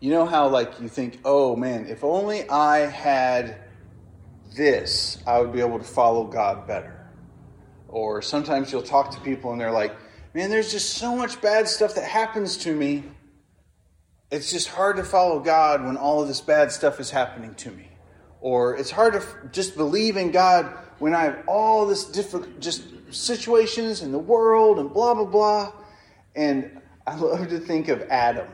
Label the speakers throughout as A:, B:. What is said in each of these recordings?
A: You know how, like, you think, oh man, if only I had this, I would be able to follow God better. Or sometimes you'll talk to people and they're like, man, there's just so much bad stuff that happens to me. It's just hard to follow God when all of this bad stuff is happening to me. Or it's hard to just believe in God when I have all this different just situations in the world and blah blah blah. And I love to think of Adam,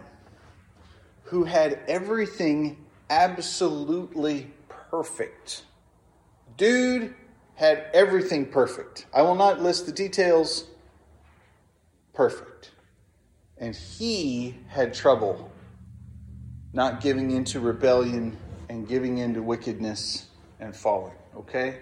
A: who had everything absolutely perfect. Dude had everything perfect. I will not list the details. Perfect. And he had trouble not giving into rebellion and giving into wickedness and falling. Okay?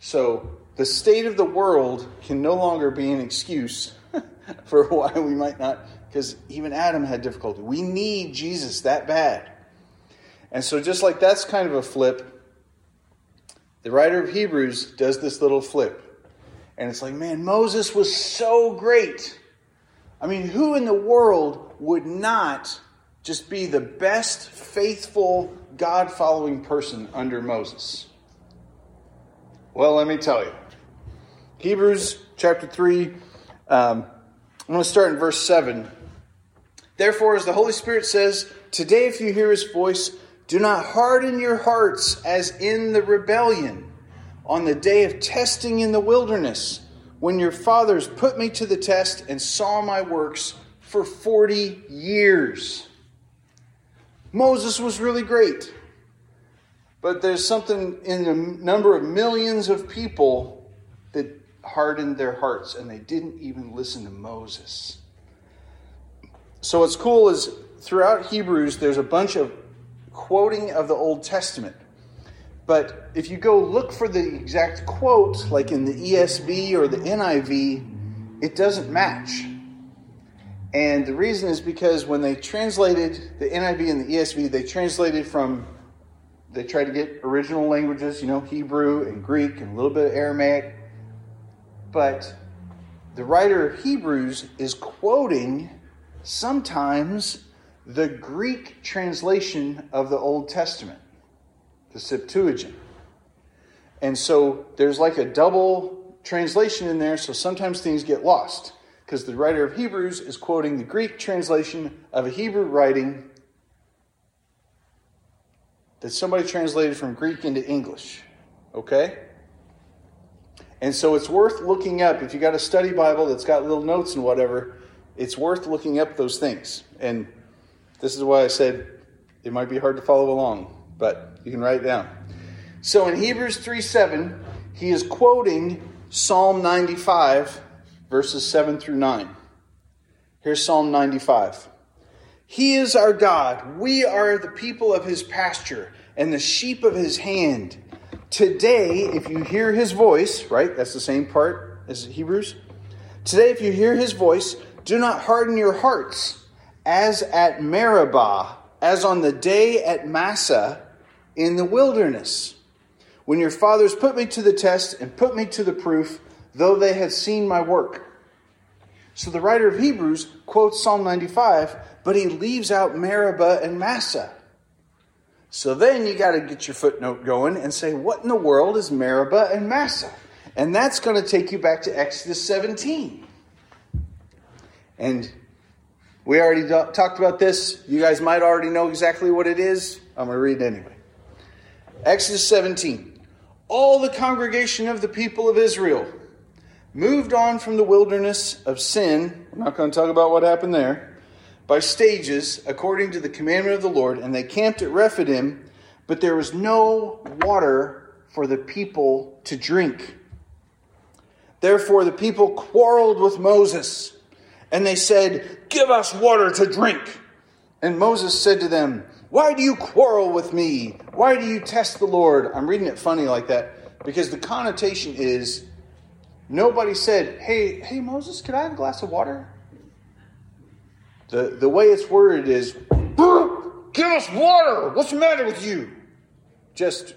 A: So the state of the world can no longer be an excuse for why we might not, because even Adam had difficulty. We need Jesus that bad. And so, just like that's kind of a flip, the writer of Hebrews does this little flip. And it's like, man, Moses was so great. I mean, who in the world would not just be the best, faithful, God following person under Moses? Well, let me tell you. Hebrews chapter 3, um, I'm going to start in verse 7. Therefore, as the Holy Spirit says, Today, if you hear his voice, do not harden your hearts as in the rebellion on the day of testing in the wilderness, when your fathers put me to the test and saw my works for 40 years. Moses was really great. But there's something in the number of millions of people that hardened their hearts and they didn't even listen to Moses. So what's cool is throughout Hebrews there's a bunch of quoting of the Old Testament. But if you go look for the exact quote, like in the ESV or the NIV, it doesn't match. And the reason is because when they translated the NIV and the ESV, they translated from, they tried to get original languages, you know, Hebrew and Greek and a little bit of Aramaic. But the writer of Hebrews is quoting sometimes the Greek translation of the Old Testament, the Septuagint. And so there's like a double translation in there, so sometimes things get lost because the writer of Hebrews is quoting the Greek translation of a Hebrew writing that somebody translated from Greek into English. Okay? And so it's worth looking up. If you got a study Bible that's got little notes and whatever, it's worth looking up those things. And this is why I said it might be hard to follow along, but you can write it down. So in Hebrews 3 7, he is quoting Psalm 95, verses 7 through 9. Here's Psalm 95. He is our God. We are the people of his pasture and the sheep of his hand. Today, if you hear his voice, right? That's the same part as Hebrews. Today, if you hear his voice, do not harden your hearts as at Meribah, as on the day at Massah in the wilderness, when your fathers put me to the test and put me to the proof, though they had seen my work. So the writer of Hebrews quotes Psalm 95, but he leaves out Meribah and Massah. So then you got to get your footnote going and say, what in the world is Meribah and Massah? And that's going to take you back to Exodus 17. And we already talked about this. You guys might already know exactly what it is. I'm going to read it anyway. Exodus 17. All the congregation of the people of Israel moved on from the wilderness of sin. We're not going to talk about what happened there. By stages, according to the commandment of the Lord, and they camped at Rephidim, but there was no water for the people to drink. Therefore, the people quarreled with Moses and they said, Give us water to drink. And Moses said to them, Why do you quarrel with me? Why do you test the Lord? I'm reading it funny like that because the connotation is nobody said, Hey, hey, Moses, could I have a glass of water? The, the way it's worded is, Give us water! What's the matter with you? Just,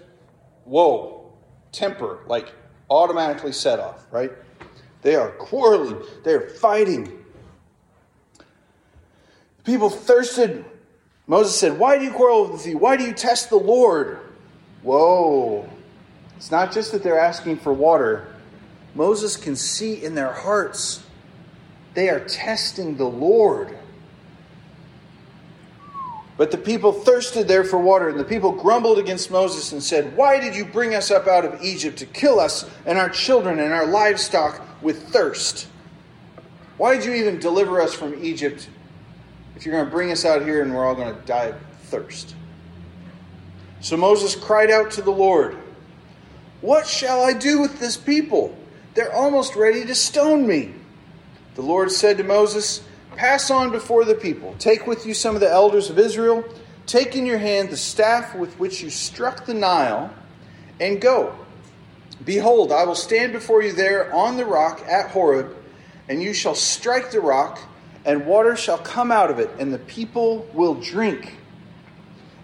A: whoa, temper, like automatically set off, right? They are quarreling, they are fighting. People thirsted Moses said, Why do you quarrel with thee? Why do you test the Lord? Whoa. It's not just that they're asking for water. Moses can see in their hearts they are testing the Lord. But the people thirsted there for water, and the people grumbled against Moses and said, Why did you bring us up out of Egypt to kill us and our children and our livestock with thirst? Why did you even deliver us from Egypt if you're going to bring us out here and we're all going to die of thirst? So Moses cried out to the Lord, What shall I do with this people? They're almost ready to stone me. The Lord said to Moses, Pass on before the people. Take with you some of the elders of Israel. Take in your hand the staff with which you struck the Nile, and go. Behold, I will stand before you there on the rock at Horeb, and you shall strike the rock, and water shall come out of it, and the people will drink.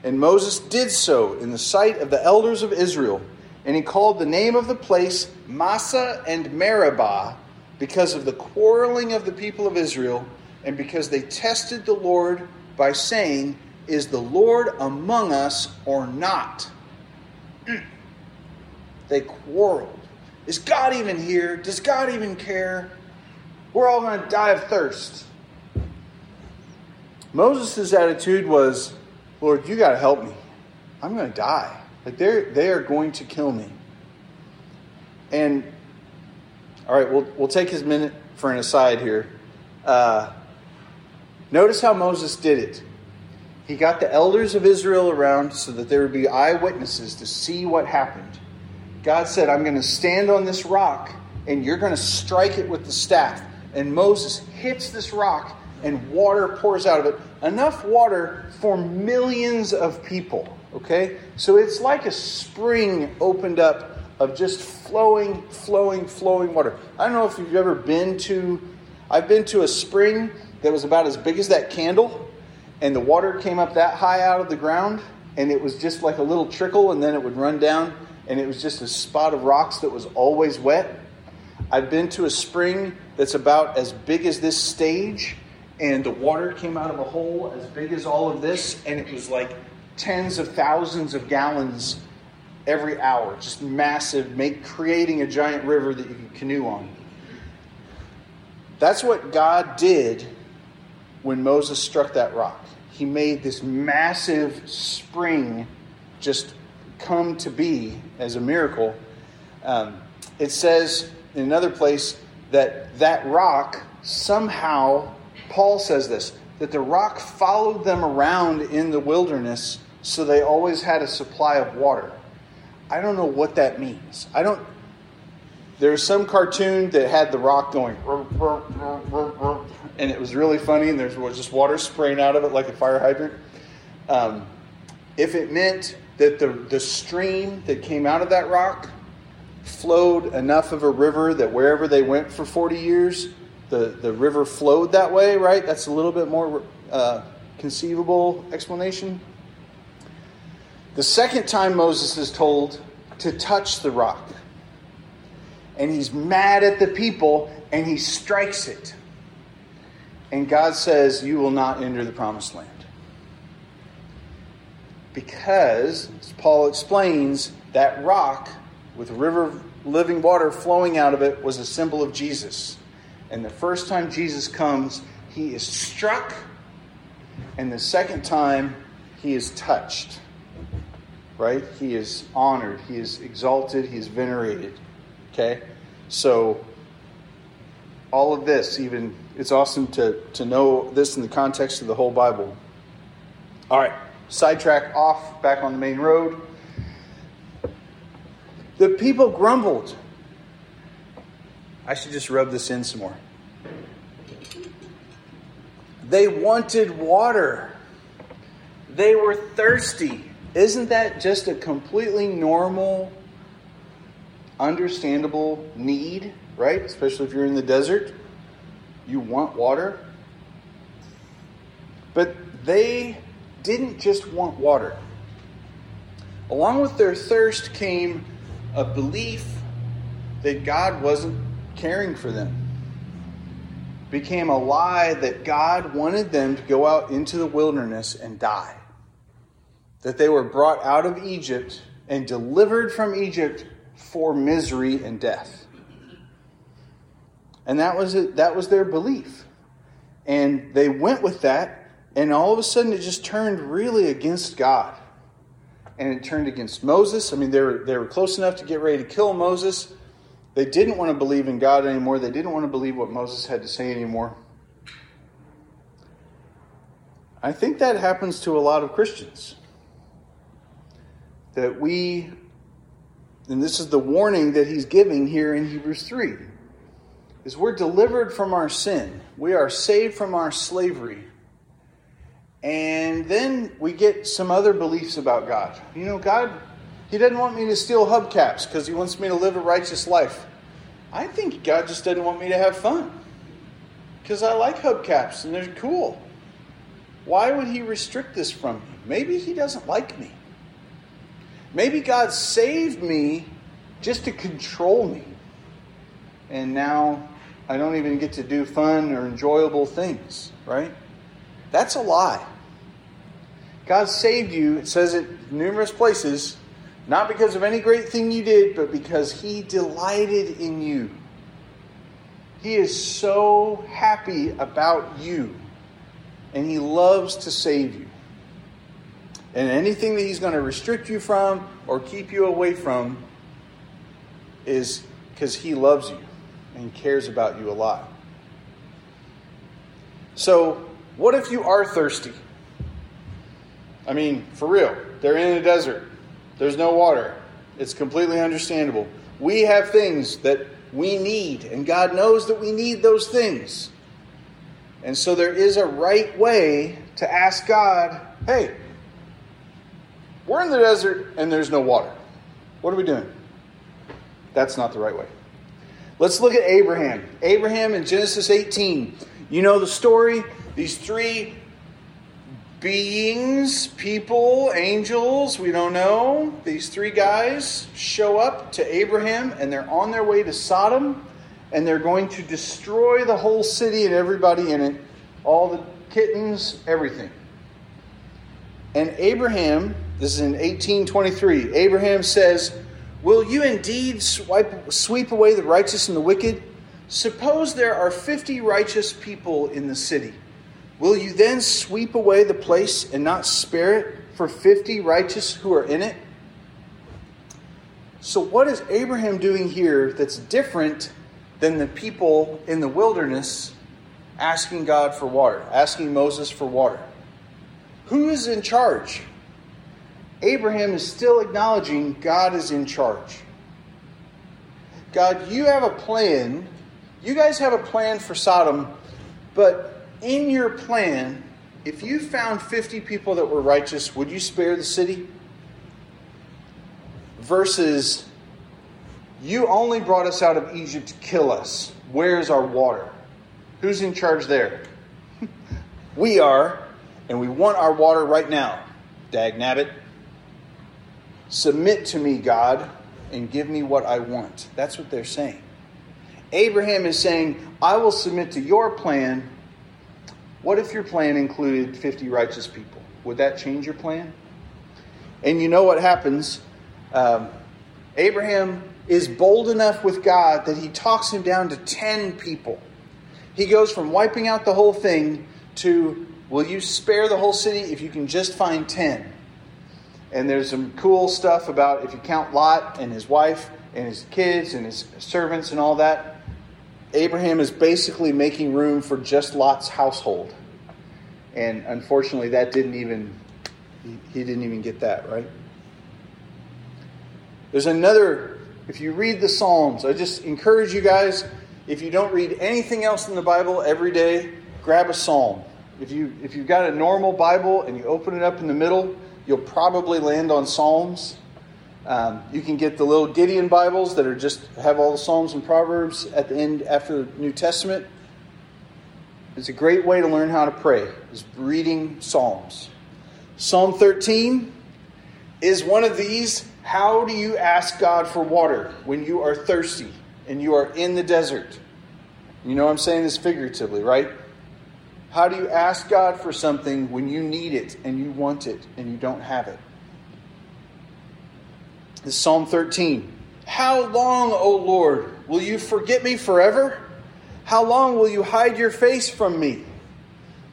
A: And Moses did so in the sight of the elders of Israel, and he called the name of the place Massah and Meribah because of the quarreling of the people of Israel and because they tested the Lord by saying, Is the Lord among us or not? They quarreled. Is God even here? Does God even care? We're all going to die of thirst. Moses' attitude was, Lord, you got to help me. I'm going to die. Like they're they are going to kill me. And all right, we'll we'll take his minute for an aside here. Uh, Notice how Moses did it. He got the elders of Israel around so that there would be eyewitnesses to see what happened. God said, I'm going to stand on this rock and you're going to strike it with the staff. And Moses hits this rock and water pours out of it. Enough water for millions of people. Okay? So it's like a spring opened up of just flowing, flowing, flowing water. I don't know if you've ever been to, I've been to a spring that was about as big as that candle, and the water came up that high out of the ground, and it was just like a little trickle, and then it would run down, and it was just a spot of rocks that was always wet. I've been to a spring that's about as big as this stage, and the water came out of a hole as big as all of this, and it was like tens of thousands of gallons every hour, just massive, make creating a giant river that you could canoe on. That's what God did when Moses struck that rock. He made this massive spring just come to be as a miracle. Um, it says in another place that that rock somehow, Paul says this, that the rock followed them around in the wilderness so they always had a supply of water. I don't know what that means. I don't there's some cartoon that had the rock going, and it was really funny, and there was just water spraying out of it like a fire hydrant. Um, if it meant that the, the stream that came out of that rock flowed enough of a river that wherever they went for 40 years, the, the river flowed that way, right? That's a little bit more uh, conceivable explanation. The second time Moses is told to touch the rock and he's mad at the people and he strikes it. And God says, You will not enter the promised land. Because, as Paul explains, that rock with river living water flowing out of it was a symbol of Jesus. And the first time Jesus comes, he is struck, and the second time, he is touched. Right? He is honored, he is exalted, he is venerated. Okay? So, all of this, even, it's awesome to, to know this in the context of the whole Bible. All right, sidetrack off, back on the main road. The people grumbled. I should just rub this in some more. They wanted water. They were thirsty. Isn't that just a completely normal understandable need, right? Especially if you're in the desert. You want water. But they didn't just want water. Along with their thirst came a belief that God wasn't caring for them. became a lie that God wanted them to go out into the wilderness and die. That they were brought out of Egypt and delivered from Egypt for misery and death. And that was it, that was their belief. And they went with that, and all of a sudden it just turned really against God. And it turned against Moses. I mean, they were, they were close enough to get ready to kill Moses. They didn't want to believe in God anymore. They didn't want to believe what Moses had to say anymore. I think that happens to a lot of Christians. That we, and this is the warning that he's giving here in Hebrews 3 is we're delivered from our sin. We are saved from our slavery. And then we get some other beliefs about God. You know, God, He doesn't want me to steal hubcaps because He wants me to live a righteous life. I think God just doesn't want me to have fun because I like hubcaps and they're cool. Why would He restrict this from me? Maybe He doesn't like me. Maybe God saved me just to control me. And now I don't even get to do fun or enjoyable things, right? That's a lie. God saved you, it says it numerous places, not because of any great thing you did, but because He delighted in you. He is so happy about you, and He loves to save you. And anything that He's going to restrict you from or keep you away from is because He loves you and cares about you a lot. So, what if you are thirsty? I mean, for real, they're in a desert, there's no water. It's completely understandable. We have things that we need, and God knows that we need those things. And so there is a right way to ask God, hey, we're in the desert and there's no water. What are we doing? That's not the right way. Let's look at Abraham. Abraham in Genesis 18. You know the story? These three beings, people, angels, we don't know. These three guys show up to Abraham and they're on their way to Sodom and they're going to destroy the whole city and everybody in it, all the kittens, everything. And Abraham, this is in 1823, Abraham says, Will you indeed swipe, sweep away the righteous and the wicked? Suppose there are 50 righteous people in the city. Will you then sweep away the place and not spare it for 50 righteous who are in it? So, what is Abraham doing here that's different than the people in the wilderness asking God for water, asking Moses for water? Who is in charge? Abraham is still acknowledging God is in charge. God, you have a plan. You guys have a plan for Sodom, but in your plan, if you found 50 people that were righteous, would you spare the city? Versus, you only brought us out of Egypt to kill us. Where's our water? Who's in charge there? we are, and we want our water right now. Dag nabbit. Submit to me, God, and give me what I want. That's what they're saying. Abraham is saying, I will submit to your plan. What if your plan included 50 righteous people? Would that change your plan? And you know what happens? Um, Abraham is bold enough with God that he talks him down to 10 people. He goes from wiping out the whole thing to, will you spare the whole city if you can just find 10? And there's some cool stuff about if you count Lot and his wife and his kids and his servants and all that, Abraham is basically making room for just Lot's household. And unfortunately, that didn't even, he, didn't even get that, right? There's another, if you read the Psalms, I just encourage you guys, if you don't read anything else in the Bible every day, grab a psalm. If, you, if you've got a normal Bible and you open it up in the middle, You'll probably land on Psalms. Um, you can get the little Gideon Bibles that are just have all the Psalms and Proverbs at the end after the New Testament. It's a great way to learn how to pray, is reading Psalms. Psalm 13 is one of these. How do you ask God for water when you are thirsty and you are in the desert? You know I'm saying this figuratively, right? How do you ask God for something when you need it and you want it and you don't have it? This Psalm 13. How long, O Lord, will you forget me forever? How long will you hide your face from me?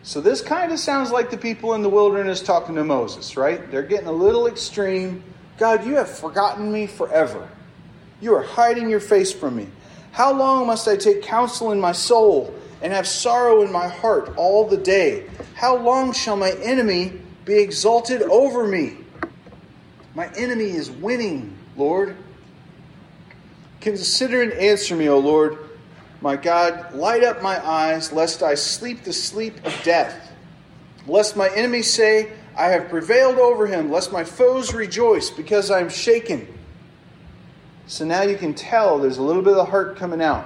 A: So, this kind of sounds like the people in the wilderness talking to Moses, right? They're getting a little extreme. God, you have forgotten me forever. You are hiding your face from me. How long must I take counsel in my soul and have sorrow in my heart all the day? How long shall my enemy be exalted over me? My enemy is winning, Lord. Consider and answer me, O Lord. My God, light up my eyes, lest I sleep the sleep of death. Lest my enemies say, I have prevailed over him, lest my foes rejoice because I am shaken. So now you can tell there's a little bit of the heart coming out.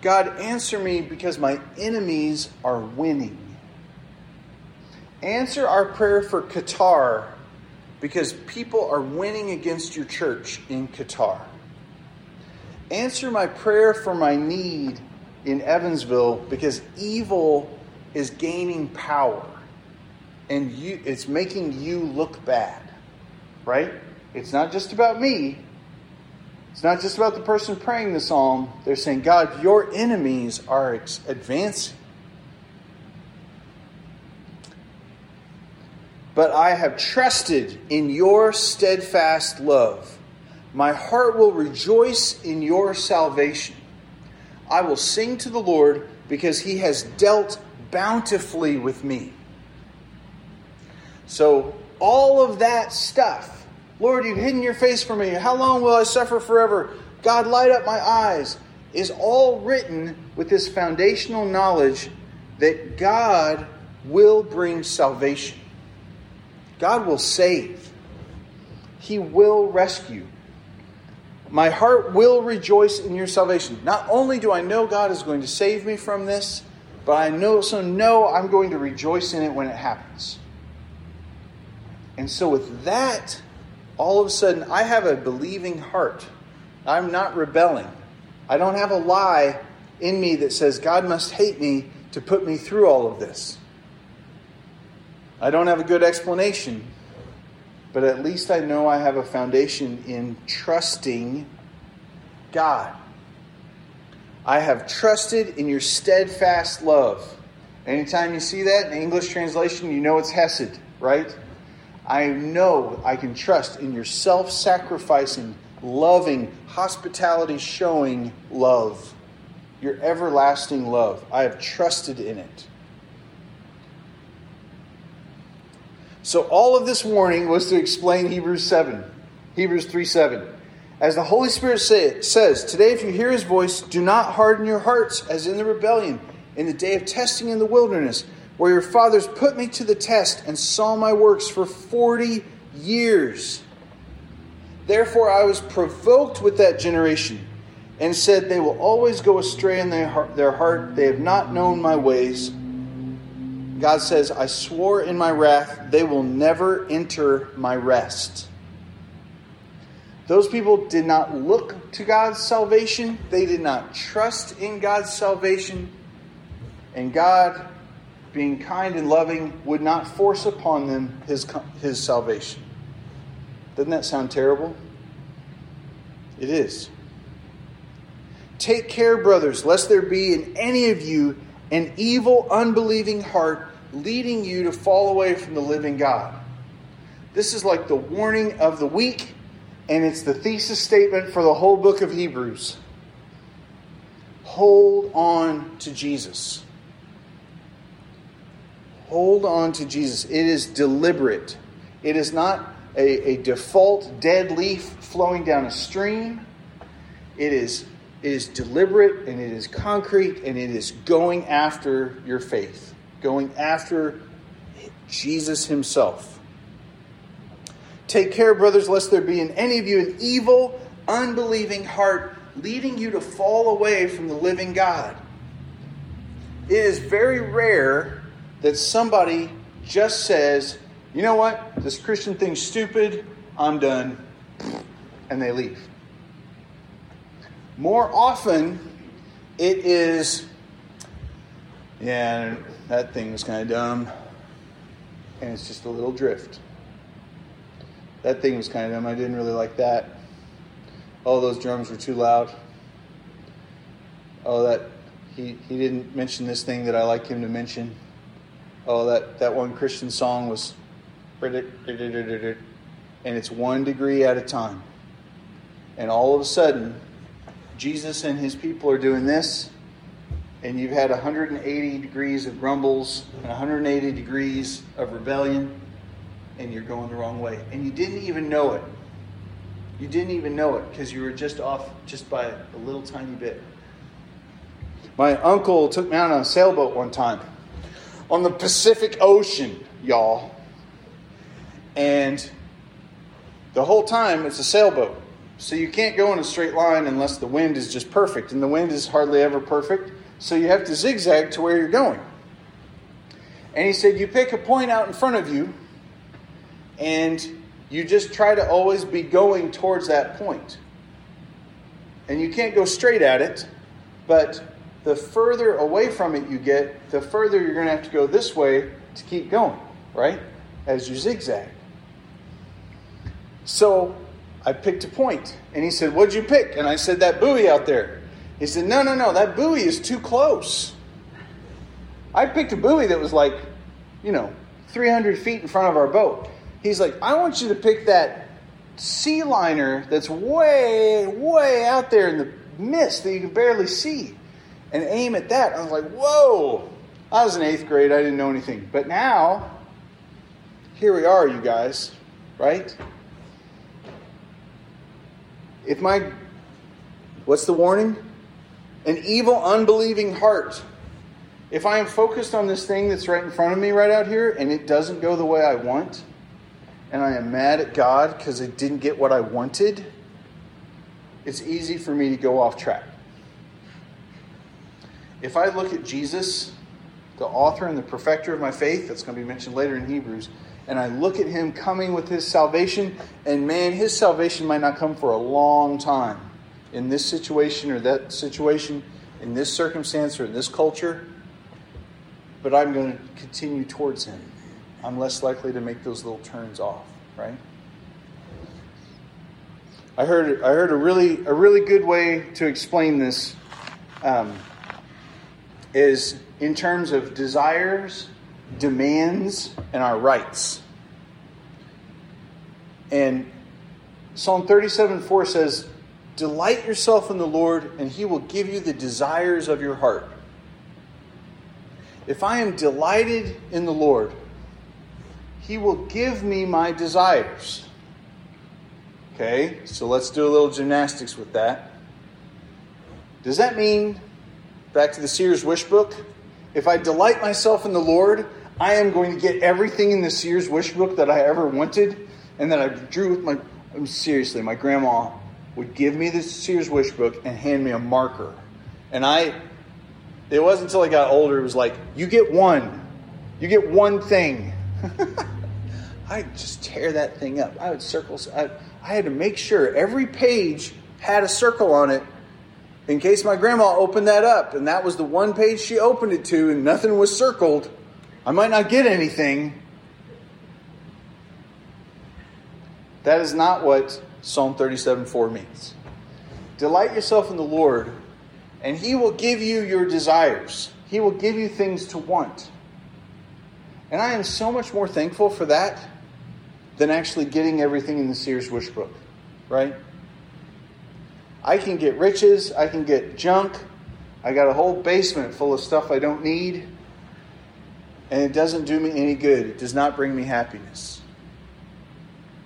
A: God, answer me because my enemies are winning. Answer our prayer for Qatar because people are winning against your church in Qatar. Answer my prayer for my need in Evansville because evil is gaining power and you, it's making you look bad, right? It's not just about me. It's not just about the person praying the psalm. They're saying, God, your enemies are advancing. But I have trusted in your steadfast love. My heart will rejoice in your salvation. I will sing to the Lord because he has dealt bountifully with me. So, all of that stuff, Lord, you've hidden your face from me. How long will I suffer forever? God, light up my eyes, is all written with this foundational knowledge that God will bring salvation. God will save, He will rescue. My heart will rejoice in your salvation. Not only do I know God is going to save me from this, but I also know I'm going to rejoice in it when it happens. And so, with that, all of a sudden, I have a believing heart. I'm not rebelling. I don't have a lie in me that says God must hate me to put me through all of this. I don't have a good explanation, but at least I know I have a foundation in trusting God. I have trusted in your steadfast love. Anytime you see that in English translation, you know it's Hesed, right? I know I can trust in your self sacrificing, loving, hospitality showing love, your everlasting love. I have trusted in it. So all of this warning was to explain Hebrews 7, Hebrews 3 7. As the Holy Spirit say, says, Today, if you hear his voice, do not harden your hearts as in the rebellion, in the day of testing in the wilderness, where your fathers put me to the test and saw my works for 40 years. Therefore, I was provoked with that generation and said, They will always go astray in their heart. They have not known my ways. God says, I swore in my wrath, they will never enter my rest. Those people did not look to God's salvation, they did not trust in God's salvation, and God, being kind and loving, would not force upon them his, his salvation. Doesn't that sound terrible? It is. Take care, brothers, lest there be in any of you an evil, unbelieving heart leading you to fall away from the living God. This is like the warning of the week, and it's the thesis statement for the whole book of Hebrews. Hold on to Jesus. Hold on to Jesus. It is deliberate. It is not a, a default dead leaf flowing down a stream. It is, it is deliberate and it is concrete and it is going after your faith going after Jesus himself. Take care, brothers, lest there be in any of you an evil, unbelieving heart leading you to fall away from the living God. It is very rare that somebody just says, you know what, this Christian thing's stupid, I'm done, and they leave. More often, It is, yeah, that thing was kind of dumb. And it's just a little drift. That thing was kind of dumb. I didn't really like that. All those drums were too loud. Oh, that he, he didn't mention this thing that I like him to mention. Oh, that, that one Christian song was and it's one degree at a time. And all of a sudden, Jesus and his people are doing this, and you've had 180 degrees of grumbles and 180 degrees of rebellion, and you're going the wrong way. And you didn't even know it. You didn't even know it because you were just off just by a little tiny bit. My uncle took me out on a sailboat one time on the Pacific Ocean, y'all. And the whole time it's a sailboat. So you can't go in a straight line unless the wind is just perfect. And the wind is hardly ever perfect. So you have to zigzag to where you're going. And he said, You pick a point out in front of you, and you just try to always be going towards that point. And you can't go straight at it, but the further away from it you get, the further you're going to have to go this way to keep going, right? As you zigzag. So I picked a. And he said, What'd you pick? And I said, That buoy out there. He said, No, no, no, that buoy is too close. I picked a buoy that was like, you know, 300 feet in front of our boat. He's like, I want you to pick that sea liner that's way, way out there in the mist that you can barely see and aim at that. I was like, Whoa. I was in eighth grade, I didn't know anything. But now, here we are, you guys, right? If my, what's the warning? An evil, unbelieving heart. If I am focused on this thing that's right in front of me right out here and it doesn't go the way I want, and I am mad at God because I didn't get what I wanted, it's easy for me to go off track. If I look at Jesus, the author and the perfecter of my faith, that's going to be mentioned later in Hebrews, and I look at him coming with his salvation, and man, his salvation might not come for a long time in this situation or that situation, in this circumstance or in this culture, but I'm going to continue towards him. I'm less likely to make those little turns off, right? I heard, I heard a really a really good way to explain this um, is in terms of desires demands and our rights. And Psalm 37 4 says, Delight yourself in the Lord, and he will give you the desires of your heart. If I am delighted in the Lord, he will give me my desires. Okay, so let's do a little gymnastics with that. Does that mean, back to the Sears Wish book, if I delight myself in the Lord, I am going to get everything in the Sears wish book that I ever wanted and that I drew with my. I'm seriously, my grandma would give me the Sears wish book and hand me a marker. And I, it wasn't until I got older, it was like, you get one. You get one thing. I'd just tear that thing up. I would circle. I, I had to make sure every page had a circle on it in case my grandma opened that up and that was the one page she opened it to and nothing was circled. I might not get anything. That is not what Psalm 37 4 means. Delight yourself in the Lord, and He will give you your desires. He will give you things to want. And I am so much more thankful for that than actually getting everything in the Sears Wish Book, right? I can get riches, I can get junk. I got a whole basement full of stuff I don't need and it doesn't do me any good. It does not bring me happiness.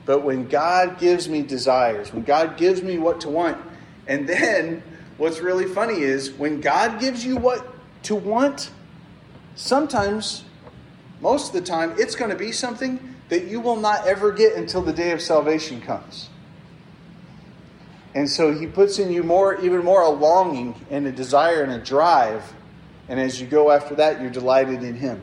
A: But when God gives me desires, when God gives me what to want, and then what's really funny is when God gives you what to want, sometimes, most of the time, it's going to be something that you will not ever get until the day of salvation comes. And so he puts in you more, even more a longing and a desire and a drive. And as you go after that, you're delighted in him.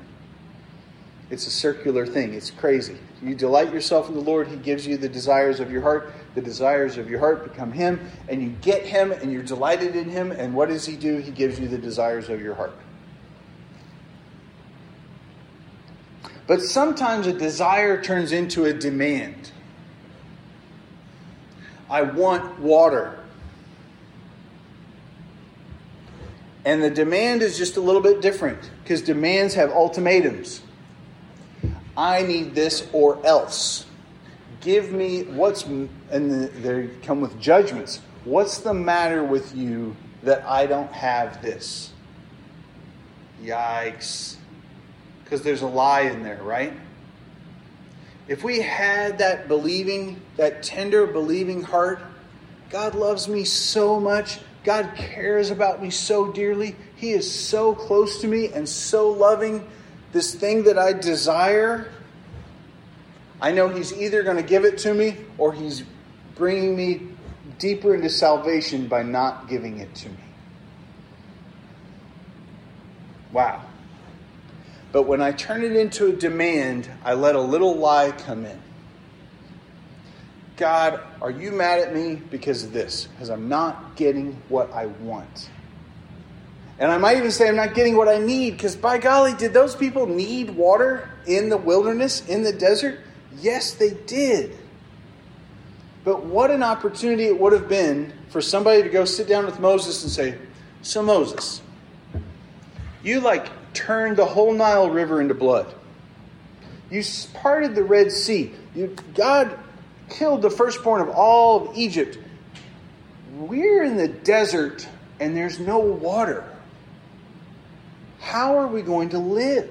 A: It's a circular thing. It's crazy. You delight yourself in the Lord, He gives you the desires of your heart. The desires of your heart become Him, and you get Him, and you're delighted in Him. And what does He do? He gives you the desires of your heart. But sometimes a desire turns into a demand. I want water. And the demand is just a little bit different because demands have ultimatums. I need this or else. Give me what's, and they come with judgments. What's the matter with you that I don't have this? Yikes. Because there's a lie in there, right? If we had that believing, that tender believing heart, God loves me so much God cares about me so dearly. He is so close to me and so loving. This thing that I desire, I know He's either going to give it to me or He's bringing me deeper into salvation by not giving it to me. Wow. But when I turn it into a demand, I let a little lie come in. God, are you mad at me because of this? Because I'm not getting what I want. And I might even say I'm not getting what I need because, by golly, did those people need water in the wilderness, in the desert? Yes, they did. But what an opportunity it would have been for somebody to go sit down with Moses and say, So, Moses, you like turned the whole Nile River into blood. You parted the Red Sea. You, God killed the firstborn of all of Egypt. We're in the desert and there's no water. How are we going to live?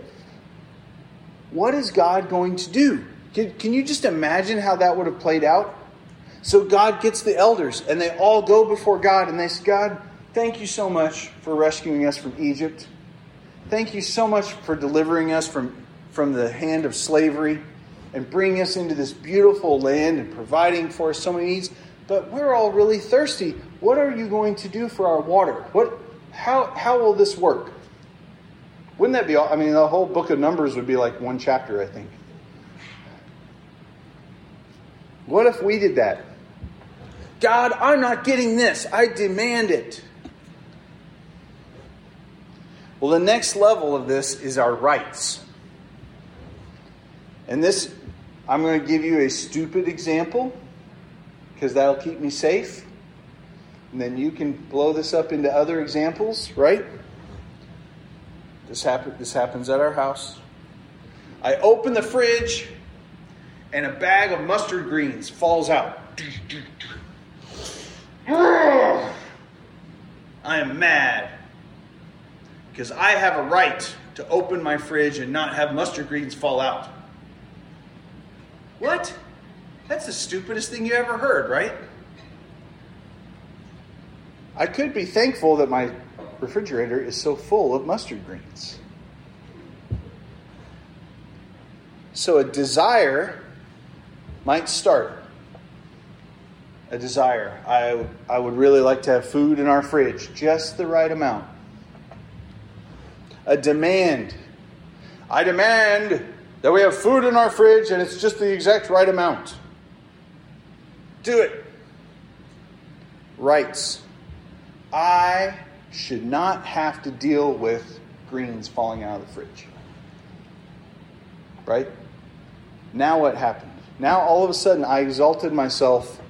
A: What is God going to do? Can, can you just imagine how that would have played out? So God gets the elders and they all go before God and they say, God, thank you so much for rescuing us from Egypt. Thank you so much for delivering us from, from the hand of slavery and bringing us into this beautiful land and providing for us so many needs. But we're all really thirsty. What are you going to do for our water? What, how, how will this work? Wouldn't that be all? I mean, the whole book of Numbers would be like one chapter, I think. What if we did that? God, I'm not getting this. I demand it. Well, the next level of this is our rights. And this I'm going to give you a stupid example because that'll keep me safe. And then you can blow this up into other examples, right? This, happen- this happens at our house. I open the fridge and a bag of mustard greens falls out. I am mad because I have a right to open my fridge and not have mustard greens fall out. What? That's the stupidest thing you ever heard, right? I could be thankful that my refrigerator is so full of mustard greens. So a desire might start. A desire. I, I would really like to have food in our fridge, just the right amount. A demand. I demand that we have food in our fridge and it's just the exact right amount. Do it. Rights. I should not have to deal with greens falling out of the fridge. Right? Now what happened? Now all of a sudden I exalted myself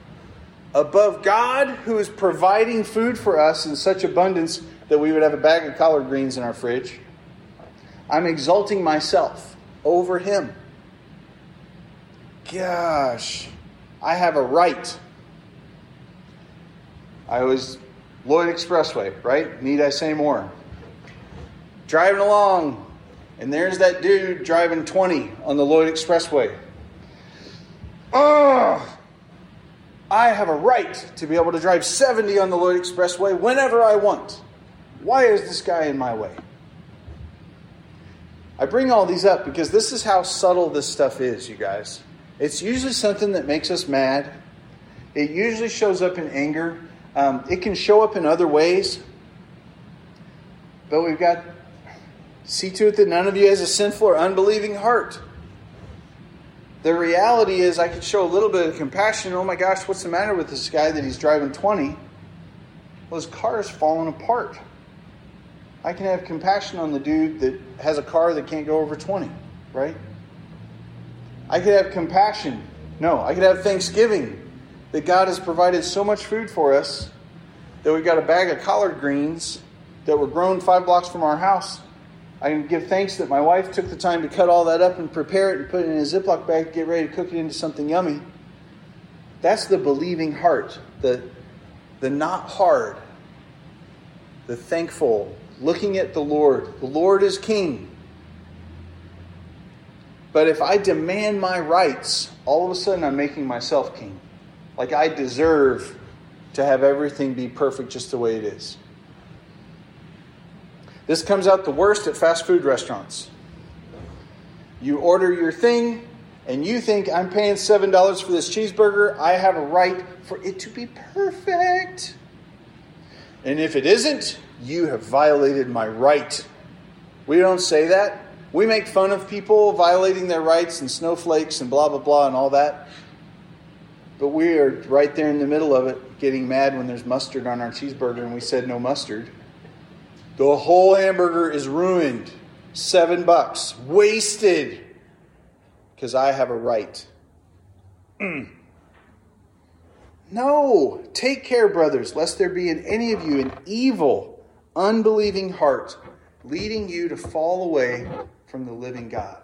A: above God who is providing food for us in such abundance that we would have a bag of collard greens in our fridge. I'm exalting myself over him. Gosh, I have a right. I was Lloyd Expressway, right? Need I say more? Driving along, and there's that dude driving 20 on the Lloyd Expressway. Oh, I have a right to be able to drive 70 on the Lloyd Expressway whenever I want. Why is this guy in my way? I bring all these up because this is how subtle this stuff is, you guys. It's usually something that makes us mad. It usually shows up in anger. Um, it can show up in other ways. But we've got See to it that none of you has a sinful or unbelieving heart. The reality is, I could show a little bit of compassion. Oh my gosh, what's the matter with this guy that he's driving 20? Well, his car is falling apart. I can have compassion on the dude that has a car that can't go over 20, right? I could have compassion. No, I could have thanksgiving that God has provided so much food for us that we've got a bag of collard greens that were grown five blocks from our house. I can give thanks that my wife took the time to cut all that up and prepare it and put it in a Ziploc bag, to get ready to cook it into something yummy. That's the believing heart, the, the not hard, the thankful, looking at the Lord. The Lord is king. But if I demand my rights, all of a sudden I'm making myself king. Like I deserve to have everything be perfect just the way it is. This comes out the worst at fast food restaurants. You order your thing, and you think I'm paying $7 for this cheeseburger. I have a right for it to be perfect. And if it isn't, you have violated my right. We don't say that. We make fun of people violating their rights and snowflakes and blah, blah, blah, and all that. But we are right there in the middle of it, getting mad when there's mustard on our cheeseburger and we said no mustard. The whole hamburger is ruined. Seven bucks. Wasted. Because I have a right. No. Take care, brothers, lest there be in any of you an evil, unbelieving heart, leading you to fall away from the living God.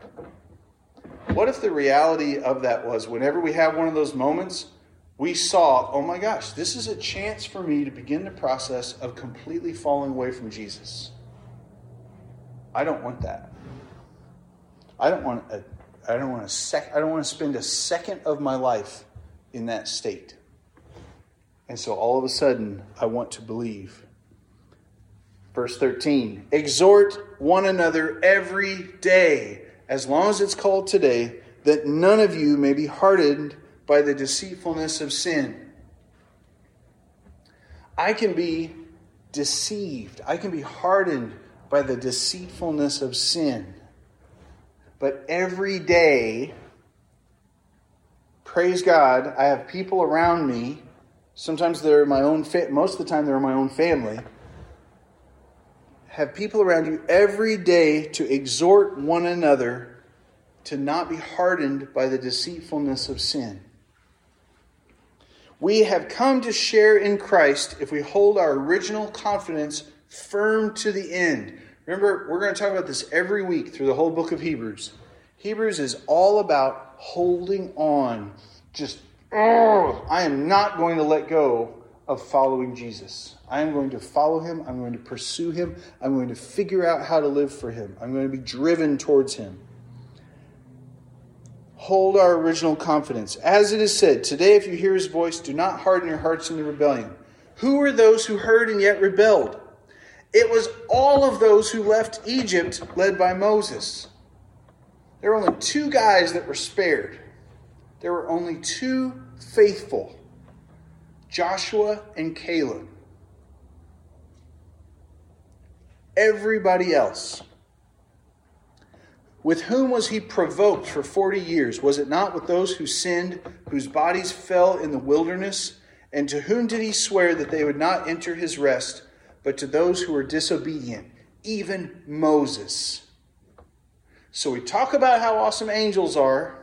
A: What if the reality of that was whenever we have one of those moments, we saw, oh my gosh, this is a chance for me to begin the process of completely falling away from Jesus. I don't want that. I don't want a, I don't want a sec, I don't want to spend a second of my life in that state. And so all of a sudden, I want to believe. Verse 13 Exhort one another every day, as long as it's called today, that none of you may be hardened by the deceitfulness of sin. I can be deceived, I can be hardened by the deceitfulness of sin. But every day, praise God, I have people around me Sometimes they're my own, fa- most of the time they're my own family. Have people around you every day to exhort one another to not be hardened by the deceitfulness of sin. We have come to share in Christ if we hold our original confidence firm to the end. Remember, we're going to talk about this every week through the whole book of Hebrews. Hebrews is all about holding on, just oh, I am not going to let go of following Jesus. I am going to follow him. I'm going to pursue him. I'm going to figure out how to live for him. I'm going to be driven towards him. Hold our original confidence. As it is said, today if you hear his voice, do not harden your hearts in the rebellion. Who were those who heard and yet rebelled? It was all of those who left Egypt led by Moses. There were only two guys that were spared there were only two faithful Joshua and Caleb. Everybody else. With whom was he provoked for 40 years? Was it not with those who sinned, whose bodies fell in the wilderness? And to whom did he swear that they would not enter his rest, but to those who were disobedient, even Moses? So we talk about how awesome angels are,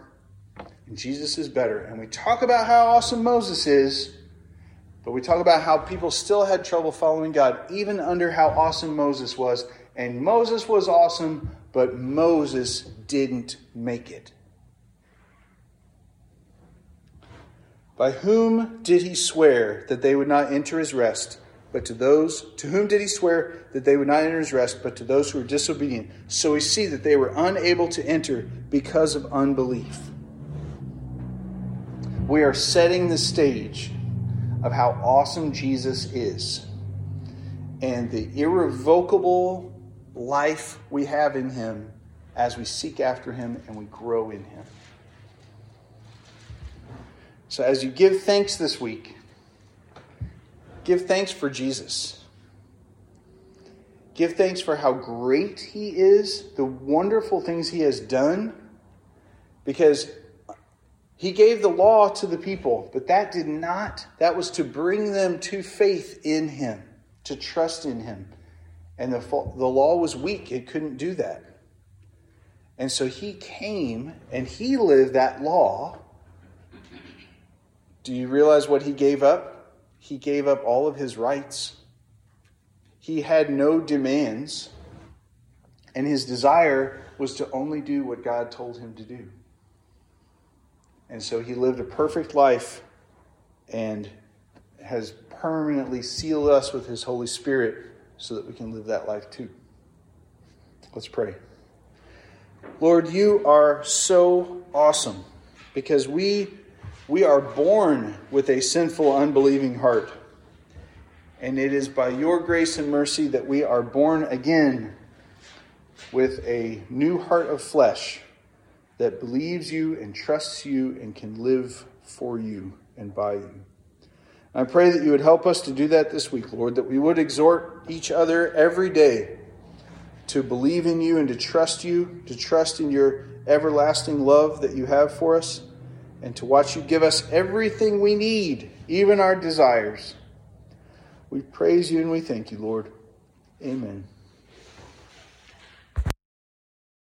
A: and Jesus is better. And we talk about how awesome Moses is, but we talk about how people still had trouble following God, even under how awesome Moses was. And Moses was awesome, but Moses didn't make it. By whom did he swear that they would not enter his rest? But to those to whom did he swear that they would not enter his rest, but to those who were disobedient? So we see that they were unable to enter because of unbelief we are setting the stage of how awesome Jesus is and the irrevocable life we have in him as we seek after him and we grow in him. So, as you give thanks this week, give thanks for Jesus. give thanks for how great He is, the wonderful things He has done, because He gave the law to the people, but that did not, that was to bring them to faith in Him, to trust in Him. And the, the law was weak, it couldn't do that. And so He came and He lived that law. Do you realize what He gave up? He gave up all of His rights he had no demands, and his desire was to only do what God told him to do. And so he lived a perfect life and has permanently sealed us with his Holy Spirit so that we can live that life too. Let's pray. Lord, you are so awesome because we we are born with a sinful unbelieving heart. And it is by your grace and mercy that we are born again with a new heart of flesh that believes you and trusts you and can live for you and by you. I pray that you would help us to do that this week, Lord, that we would exhort each other every day to believe in you and to trust you, to trust in your everlasting love that you have for us, and to watch you give us everything we need, even our desires. We praise you and we thank you, Lord. Amen.